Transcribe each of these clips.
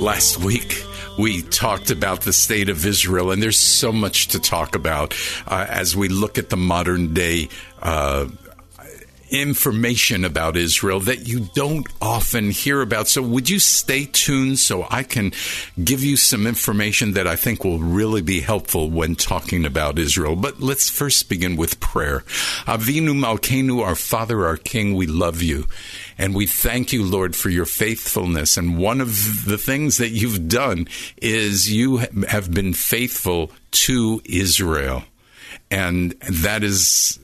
Last week, we talked about the state of Israel, and there's so much to talk about uh, as we look at the modern day uh, information about Israel that you don't often hear about. So, would you stay tuned so I can give you some information that I think will really be helpful when talking about Israel? But let's first begin with prayer. Avinu Malkeinu, our Father, our King, we love you. And we thank you, Lord, for your faithfulness. And one of the things that you've done is you have been faithful to Israel. And that is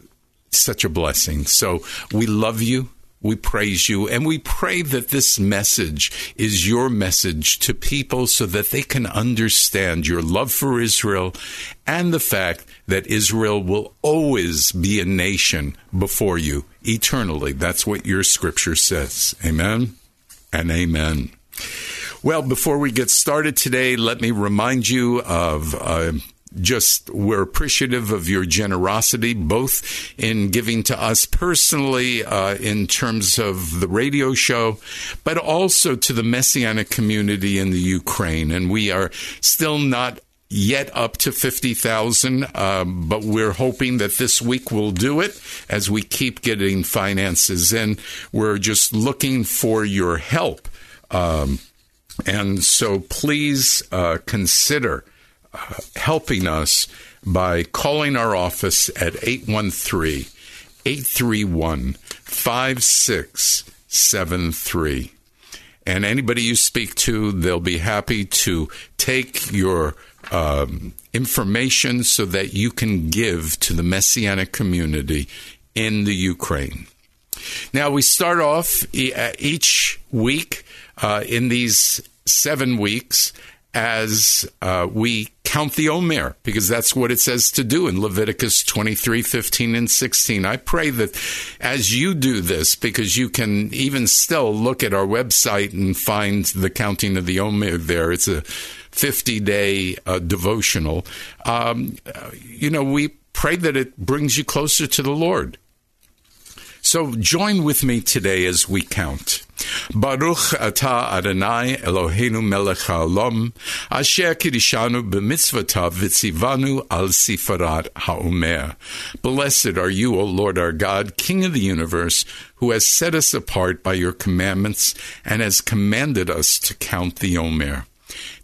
such a blessing. So we love you. We praise you and we pray that this message is your message to people so that they can understand your love for Israel and the fact that Israel will always be a nation before you eternally. That's what your scripture says. Amen and amen. Well, before we get started today, let me remind you of uh, just we're appreciative of your generosity, both in giving to us personally uh, in terms of the radio show, but also to the Messianic community in the Ukraine. And we are still not yet up to 50,000, uh, but we're hoping that this week we'll do it as we keep getting finances in. We're just looking for your help. Um, and so please uh, consider helping us by calling our office at 813 831 5673. And anybody you speak to, they'll be happy to take your um, information so that you can give to the Messianic community in the Ukraine. Now, we start off uh, each week uh, in these seven weeks as uh, we count the Omer, because that's what it says to do in Leviticus 23, 15, and 16. I pray that as you do this, because you can even still look at our website and find the counting of the Omer there. It's a 50 day uh, devotional. Um, you know, we pray that it brings you closer to the Lord. So join with me today as we count. Baruch atah Adonai Eloheinu melech haolam, asher kirishanu b'mitzvotav v'tzivanu al sifarat ha'omer. Blessed are you, O Lord our God, King of the universe, who has set us apart by your commandments and has commanded us to count the Omer.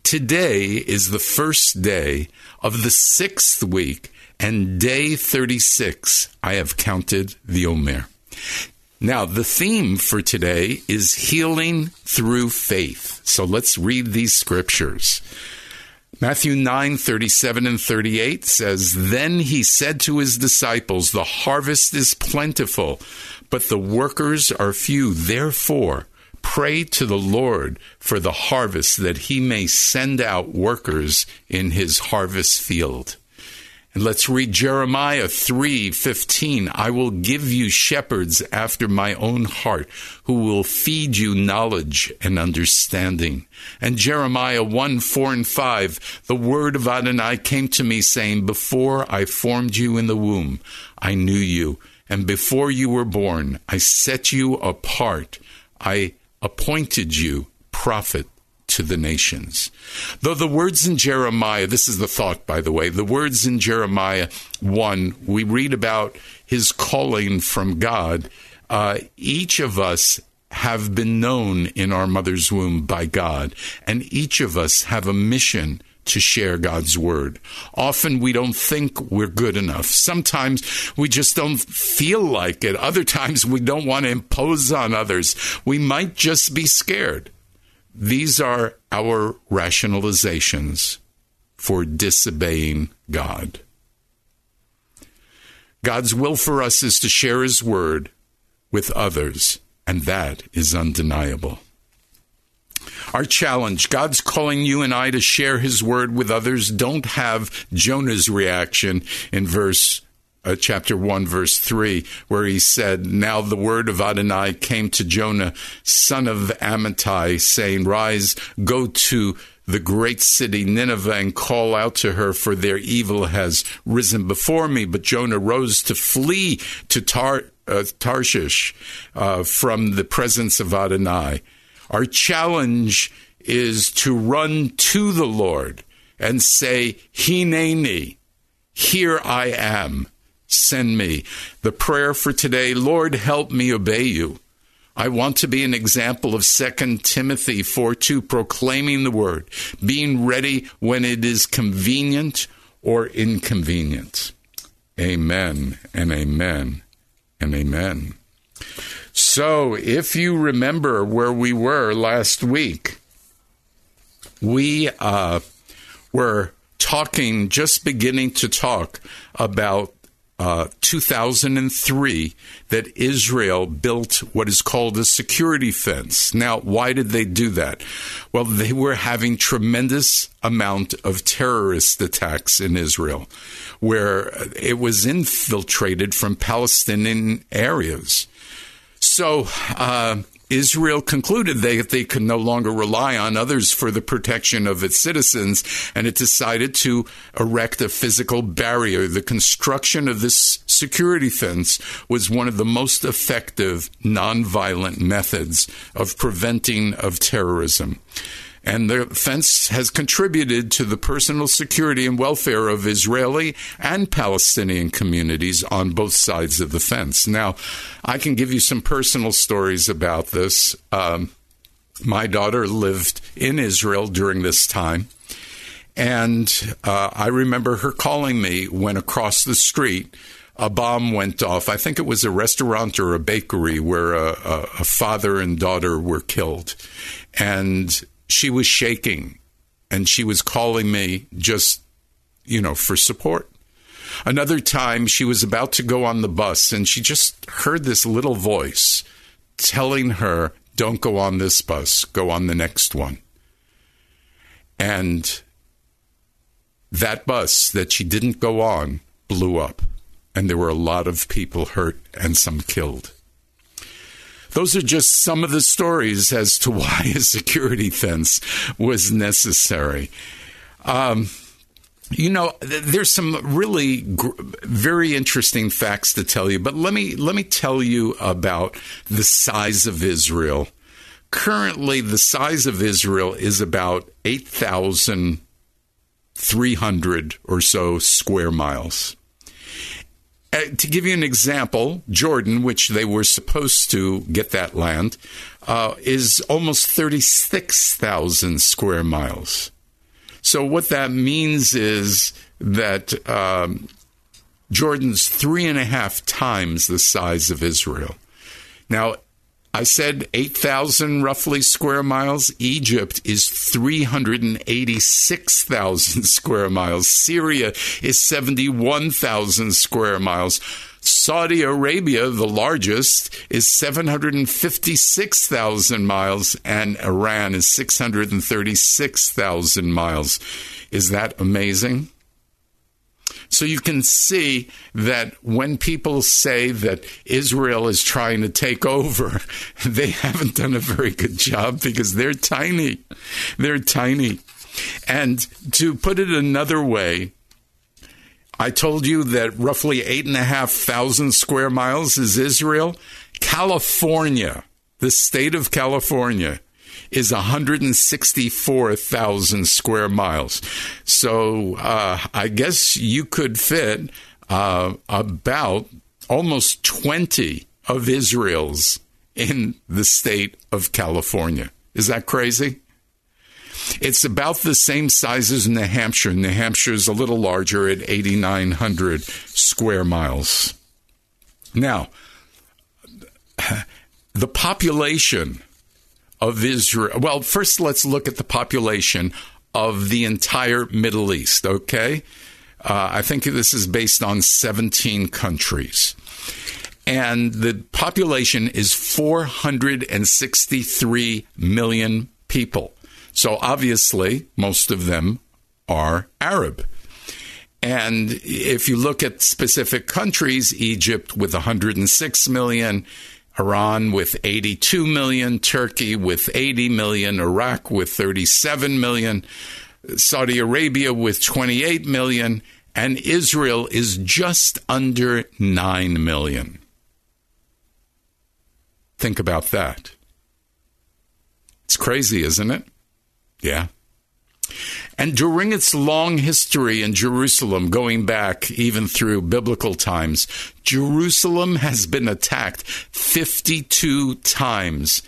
Today is the first day of the sixth week, and day 36, I have counted the Omer. Now, the theme for today is healing through faith. So let's read these scriptures. Matthew 9, 37 and 38 says, Then he said to his disciples, The harvest is plentiful, but the workers are few. Therefore, pray to the Lord for the harvest that he may send out workers in his harvest field. And let's read Jeremiah 3:15. I will give you shepherds after my own heart who will feed you knowledge and understanding. And Jeremiah 1, 4 and 5. The word of Adonai came to me saying, Before I formed you in the womb, I knew you. And before you were born, I set you apart. I appointed you prophet to the nations. Though the words in Jeremiah, this is the thought, by the way, the words in Jeremiah 1, we read about his calling from God. Uh, each of us have been known in our mother's womb by God, and each of us have a mission to share God's word. Often we don't think we're good enough. Sometimes we just don't feel like it. Other times we don't want to impose on others. We might just be scared. These are our rationalizations for disobeying God. God's will for us is to share His word with others, and that is undeniable. Our challenge God's calling you and I to share His word with others. Don't have Jonah's reaction in verse uh, chapter 1, verse 3, where he said, Now the word of Adonai came to Jonah, son of Amittai, saying, Rise, go to the great city Nineveh and call out to her, for their evil has risen before me. But Jonah rose to flee to Tar- uh, Tarshish uh, from the presence of Adonai. Our challenge is to run to the Lord and say, Hineni, here I am, send me. The prayer for today, Lord, help me obey you. I want to be an example of 2 Timothy 4 2, proclaiming the word, being ready when it is convenient or inconvenient. Amen and amen and amen. So, if you remember where we were last week, we uh, were talking, just beginning to talk about uh, 2003 that Israel built what is called a security fence. Now, why did they do that? Well, they were having tremendous amount of terrorist attacks in Israel, where it was infiltrated from Palestinian areas. So uh, Israel concluded they, they could no longer rely on others for the protection of its citizens, and it decided to erect a physical barrier. The construction of this security fence was one of the most effective nonviolent methods of preventing of terrorism and the fence has contributed to the personal security and welfare of Israeli and Palestinian communities on both sides of the fence. Now, I can give you some personal stories about this. Um, my daughter lived in Israel during this time. And uh, I remember her calling me when across the street a bomb went off. I think it was a restaurant or a bakery where a, a, a father and daughter were killed. And she was shaking and she was calling me just, you know, for support. Another time, she was about to go on the bus and she just heard this little voice telling her, Don't go on this bus, go on the next one. And that bus that she didn't go on blew up, and there were a lot of people hurt and some killed. Those are just some of the stories as to why a security fence was necessary. Um, you know, there's some really gr- very interesting facts to tell you, but let me let me tell you about the size of Israel. Currently, the size of Israel is about eight thousand three hundred or so square miles. Uh, to give you an example, Jordan, which they were supposed to get that land, uh, is almost 36,000 square miles. So, what that means is that um, Jordan's three and a half times the size of Israel. Now, I said 8,000 roughly square miles. Egypt is 386,000 square miles. Syria is 71,000 square miles. Saudi Arabia, the largest, is 756,000 miles, and Iran is 636,000 miles. Is that amazing? So you can see that when people say that Israel is trying to take over, they haven't done a very good job because they're tiny. They're tiny. And to put it another way, I told you that roughly eight and a half thousand square miles is Israel. California, the state of California, is 164,000 square miles. So uh, I guess you could fit uh, about almost 20 of Israel's in the state of California. Is that crazy? It's about the same size as New Hampshire. New Hampshire is a little larger at 8,900 square miles. Now, the population of Israel, well, first let's look at the population of the entire Middle East, okay? Uh, I think this is based on 17 countries. And the population is 463 million people. So obviously, most of them are Arab. And if you look at specific countries, Egypt with 106 million, Iran with 82 million, Turkey with 80 million, Iraq with 37 million, Saudi Arabia with 28 million, and Israel is just under 9 million. Think about that. It's crazy, isn't it? Yeah. And during its long history in Jerusalem, going back even through biblical times, Jerusalem has been attacked 52 times,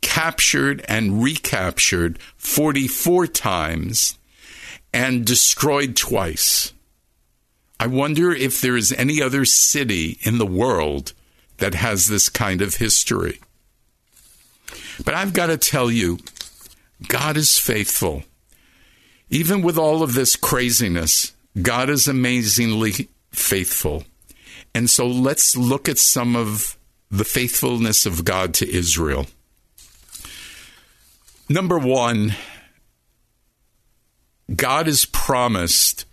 captured and recaptured 44 times, and destroyed twice. I wonder if there is any other city in the world that has this kind of history. But I've got to tell you, God is faithful. Even with all of this craziness, God is amazingly faithful. And so let's look at some of the faithfulness of God to Israel. Number one, God has promised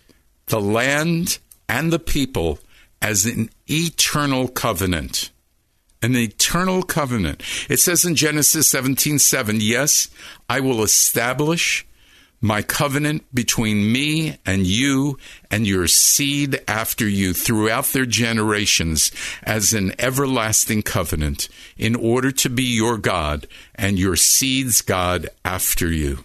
the land and the people as an eternal covenant an eternal covenant. It says in Genesis 17 7, Yes, I will establish my covenant between me and you and your seed after you throughout their generations as an everlasting covenant in order to be your God and your seed's God after you.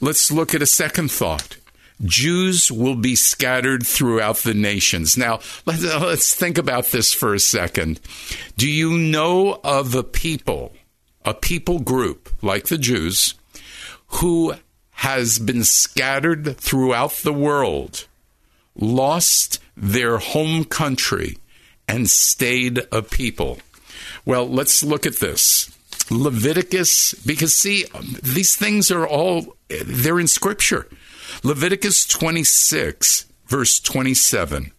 Let's look at a second thought. Jews will be scattered throughout the nations. Now, let's think about this for a second. Do you know of a people, a people group like the Jews, who has been scattered throughout the world, lost their home country, and stayed a people? Well, let's look at this. Leviticus, because see, um, these things are all, they're in scripture. Leviticus 26, verse 27.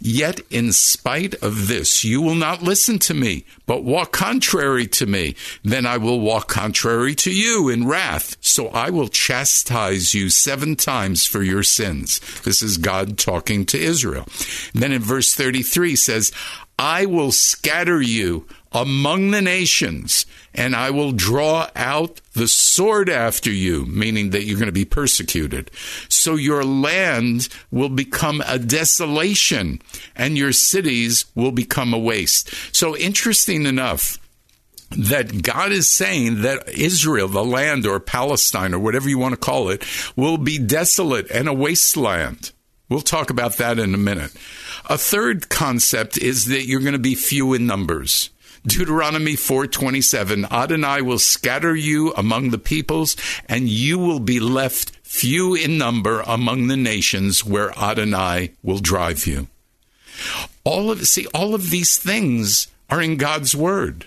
Yet, in spite of this, you will not listen to me, but walk contrary to me. Then I will walk contrary to you in wrath. So I will chastise you seven times for your sins. This is God talking to Israel. then in verse 33 says, I will scatter you among the nations, and I will draw out the sword after you, meaning that you're going to be persecuted. So your land will become a desolation, and your cities will become a waste. So, interesting enough, that God is saying that Israel, the land or Palestine or whatever you want to call it, will be desolate and a wasteland. We'll talk about that in a minute. A third concept is that you're going to be few in numbers. Deuteronomy 4:27 Adonai will scatter you among the peoples and you will be left few in number among the nations where Adonai will drive you. All of see all of these things are in God's word.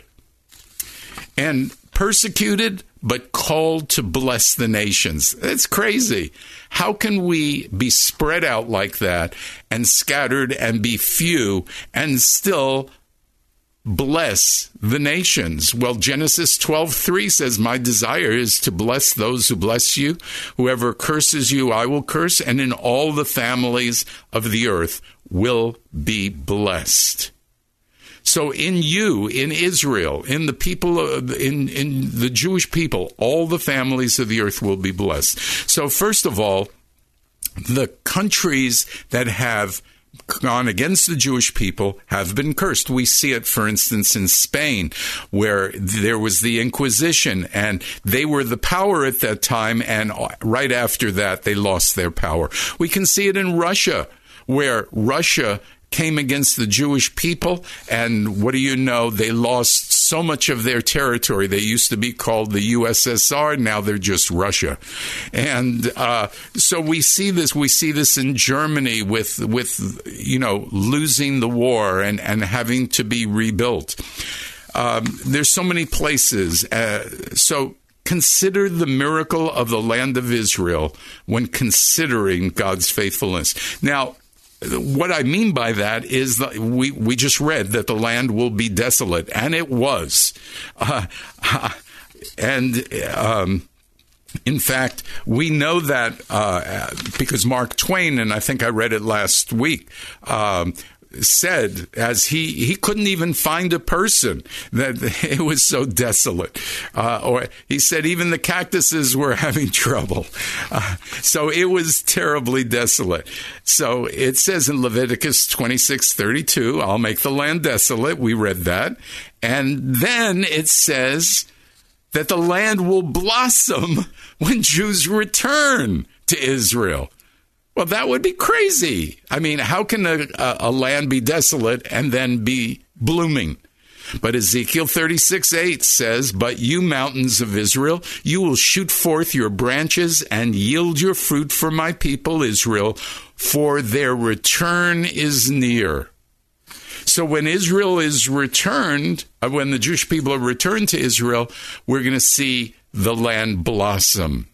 And persecuted but called to bless the nations. It's crazy. How can we be spread out like that and scattered and be few and still bless the nations. Well, Genesis 12:3 says, "My desire is to bless those who bless you. Whoever curses you, I will curse, and in all the families of the earth will be blessed." So in you, in Israel, in the people, in, in the Jewish people, all the families of the earth will be blessed. So first of all, the countries that have gone against the Jewish people have been cursed. We see it, for instance, in Spain, where there was the Inquisition and they were the power at that time, and right after that, they lost their power. We can see it in Russia, where Russia came against the Jewish people, and what do you know? They lost so much of their territory. They used to be called the USSR, now they're just Russia, and uh, so we see this. We see this in Germany with with you know losing the war and and having to be rebuilt. Um, there's so many places. Uh, so consider the miracle of the land of Israel when considering God's faithfulness. Now, what I mean by that is that we, we just read that the land will be desolate, and it was. Uh, and um, in fact, we know that uh, because Mark Twain, and I think I read it last week, um, said as he he couldn't even find a person that it was so desolate. Uh, or he said even the cactuses were having trouble. Uh, so it was terribly desolate. So it says in leviticus 26 32 i'll make the land desolate. We read that. And then it says that the land will blossom when jews return to israel well, that would be crazy. I mean, how can a, a, land be desolate and then be blooming? But Ezekiel 36 8 says, But you, mountains of Israel, you will shoot forth your branches and yield your fruit for my people Israel, for their return is near. So when Israel is returned, uh, when the Jewish people are returned to Israel, we're going to see the land blossom.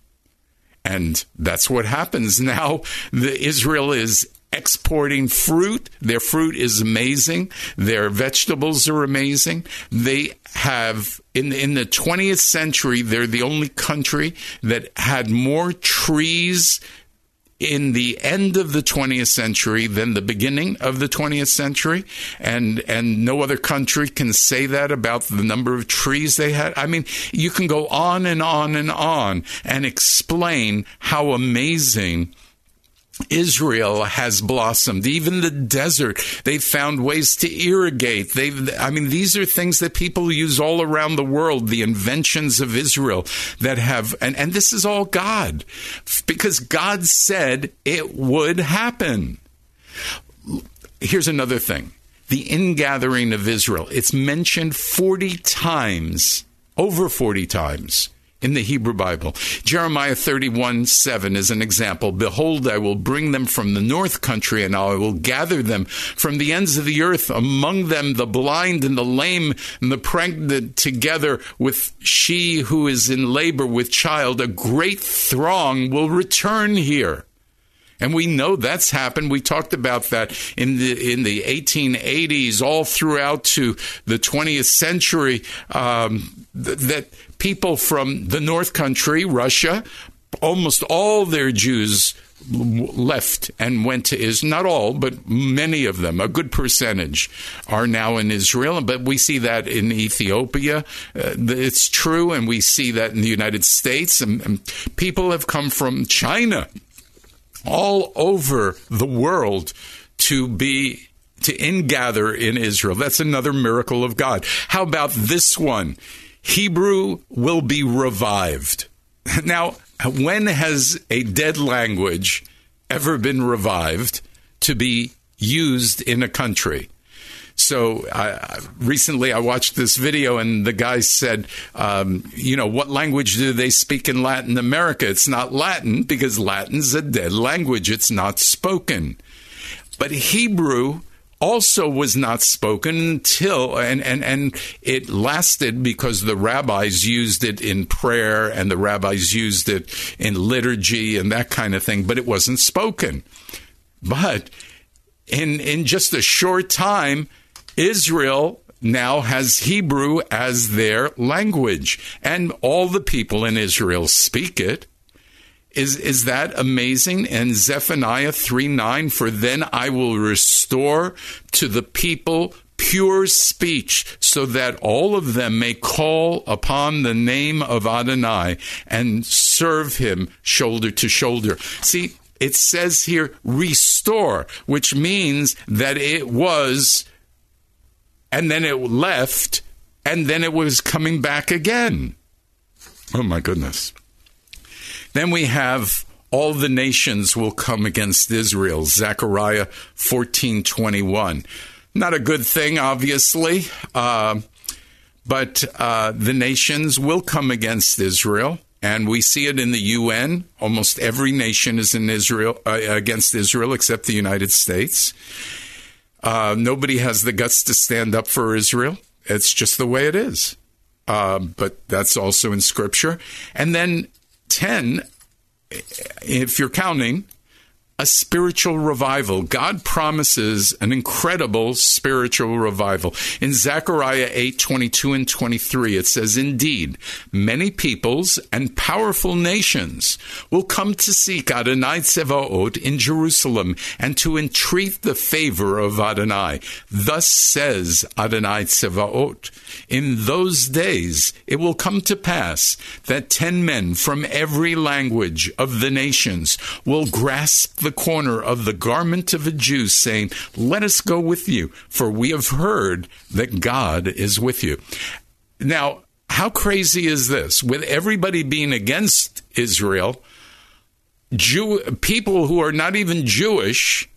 And that's what happens now. The, Israel is exporting fruit. Their fruit is amazing. Their vegetables are amazing. They have in in the 20th century they're the only country that had more trees in the end of the 20th century than the beginning of the 20th century and and no other country can say that about the number of trees they had. I mean you can go on and on and on and explain how amazing Israel has blossomed. Even the desert, they found ways to irrigate. They, I mean, these are things that people use all around the world. The inventions of Israel that have, and, and this is all God, because God said it would happen. Here's another thing: the ingathering of Israel. It's mentioned forty times, over forty times in the Hebrew Bible. Jeremiah 31 7 is an example. Behold, I will bring them from the north country, and I will gather them from the ends of the earth, among them the blind and the lame and the pregnant, together with she who is in labor with child. A great throng will return here. And we know that's happened. We talked about that in the in the 1880s, all throughout to the 20th century. Um, th- that people from the North Country, Russia, almost all their Jews left and went to Israel. Not all, but many of them, a good percentage, are now in Israel. But we see that in Ethiopia. Uh, it's true, and we see that in the United States. And, and people have come from China all over the world to be to ingather in Israel. That's another miracle of God. How about this one? Hebrew will be revived. Now, when has a dead language ever been revived to be used in a country? So uh, recently, I watched this video, and the guy said, um, "You know, what language do they speak in Latin America? It's not Latin because Latin's a dead language; it's not spoken. But Hebrew." Also was not spoken until and, and and it lasted because the rabbis used it in prayer and the rabbis used it in liturgy and that kind of thing but it wasn't spoken. But in in just a short time Israel now has Hebrew as their language and all the people in Israel speak it is, is that amazing? And Zephaniah 3 9, for then I will restore to the people pure speech, so that all of them may call upon the name of Adonai and serve him shoulder to shoulder. See, it says here restore, which means that it was, and then it left, and then it was coming back again. Oh my goodness. Then we have all the nations will come against Israel. Zechariah 14:21. Not a good thing, obviously, uh, but uh, the nations will come against Israel. And we see it in the UN. Almost every nation is in Israel uh, against Israel except the United States. Uh, nobody has the guts to stand up for Israel. It's just the way it is. Uh, but that's also in Scripture. And then 10, if you're counting, a spiritual revival. God promises an incredible spiritual revival. In Zechariah 8 22 and 23, it says, Indeed, many peoples and powerful nations will come to seek Adonai Tsevaot in Jerusalem and to entreat the favor of Adonai. Thus says Adonai Tsevaot. In those days it will come to pass that ten men from every language of the nations will grasp the corner of the garment of a Jew, saying, Let us go with you, for we have heard that God is with you. Now, how crazy is this? With everybody being against Israel, Jew people who are not even Jewish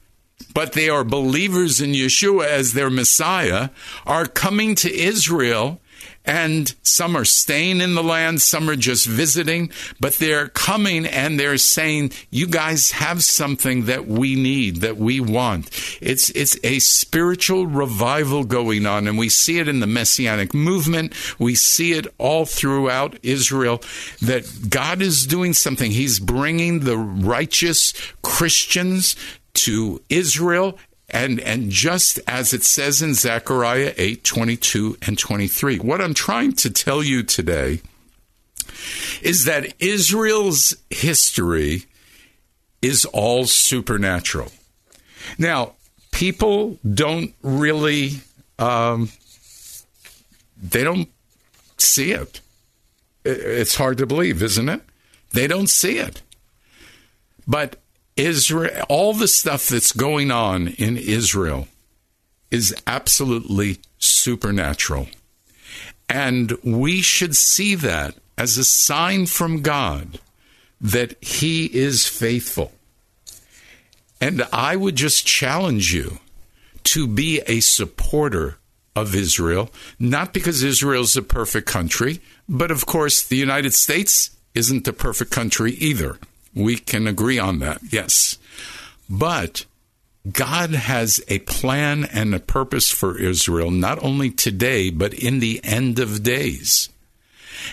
but they are believers in Yeshua as their Messiah, are coming to Israel and some are staying in the land, some are just visiting, but they're coming and they're saying, "You guys have something that we need, that we want." It's it's a spiritual revival going on, and we see it in the messianic movement. We see it all throughout Israel that God is doing something. He's bringing the righteous Christians to Israel and and just as it says in Zechariah 8 22 and 23 what I'm trying to tell you today is that Israel's history is all supernatural. Now people don't really um, they don't see it. It's hard to believe isn't it? They don't see it. But Israel, all the stuff that's going on in Israel is absolutely supernatural. And we should see that as a sign from God that He is faithful. And I would just challenge you to be a supporter of Israel, not because Israel's a perfect country, but of course the United States isn't a perfect country either. We can agree on that, yes. But God has a plan and a purpose for Israel, not only today, but in the end of days.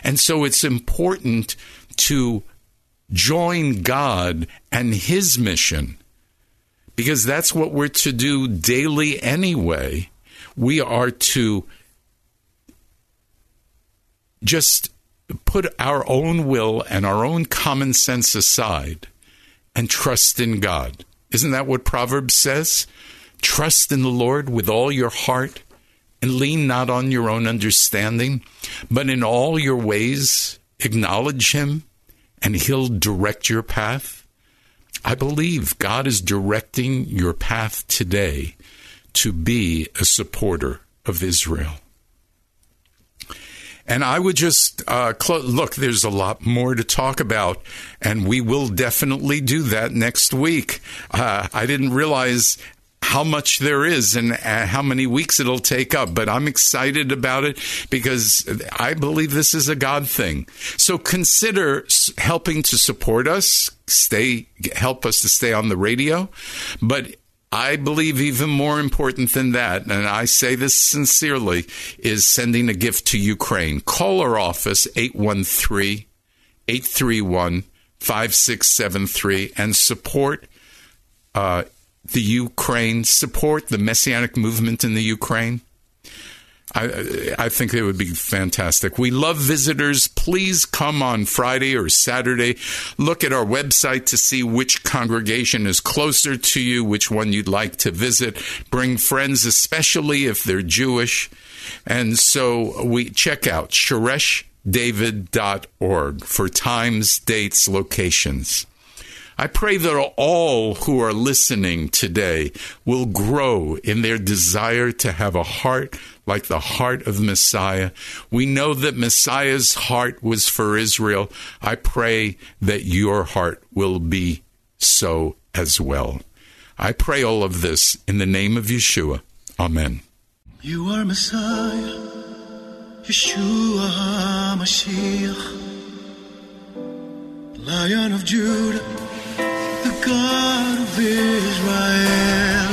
And so it's important to join God and His mission because that's what we're to do daily anyway. We are to just put our own will and our own common sense aside and trust in God. Isn't that what Proverbs says? Trust in the Lord with all your heart and lean not on your own understanding, but in all your ways acknowledge Him and He'll direct your path. I believe God is directing your path today to be a supporter of Israel. And I would just uh, cl- look, there's a lot more to talk about, and we will definitely do that next week. Uh, I didn't realize how much there is and uh, how many weeks it'll take up, but I'm excited about it because I believe this is a God thing. So consider helping to support us, stay, help us to stay on the radio, but I believe even more important than that, and I say this sincerely, is sending a gift to Ukraine. Call our office, 813 831 5673, and support uh, the Ukraine, support the Messianic movement in the Ukraine. I, I think it would be fantastic. We love visitors. Please come on Friday or Saturday. Look at our website to see which congregation is closer to you, which one you'd like to visit. Bring friends, especially if they're Jewish. And so we check out shoreshdavid.org for times, dates, locations. I pray that all who are listening today will grow in their desire to have a heart like the heart of Messiah. We know that Messiah's heart was for Israel. I pray that your heart will be so as well. I pray all of this in the name of Yeshua. Amen. You are Messiah, Yeshua HaMashiach, Lion of Judah, the God of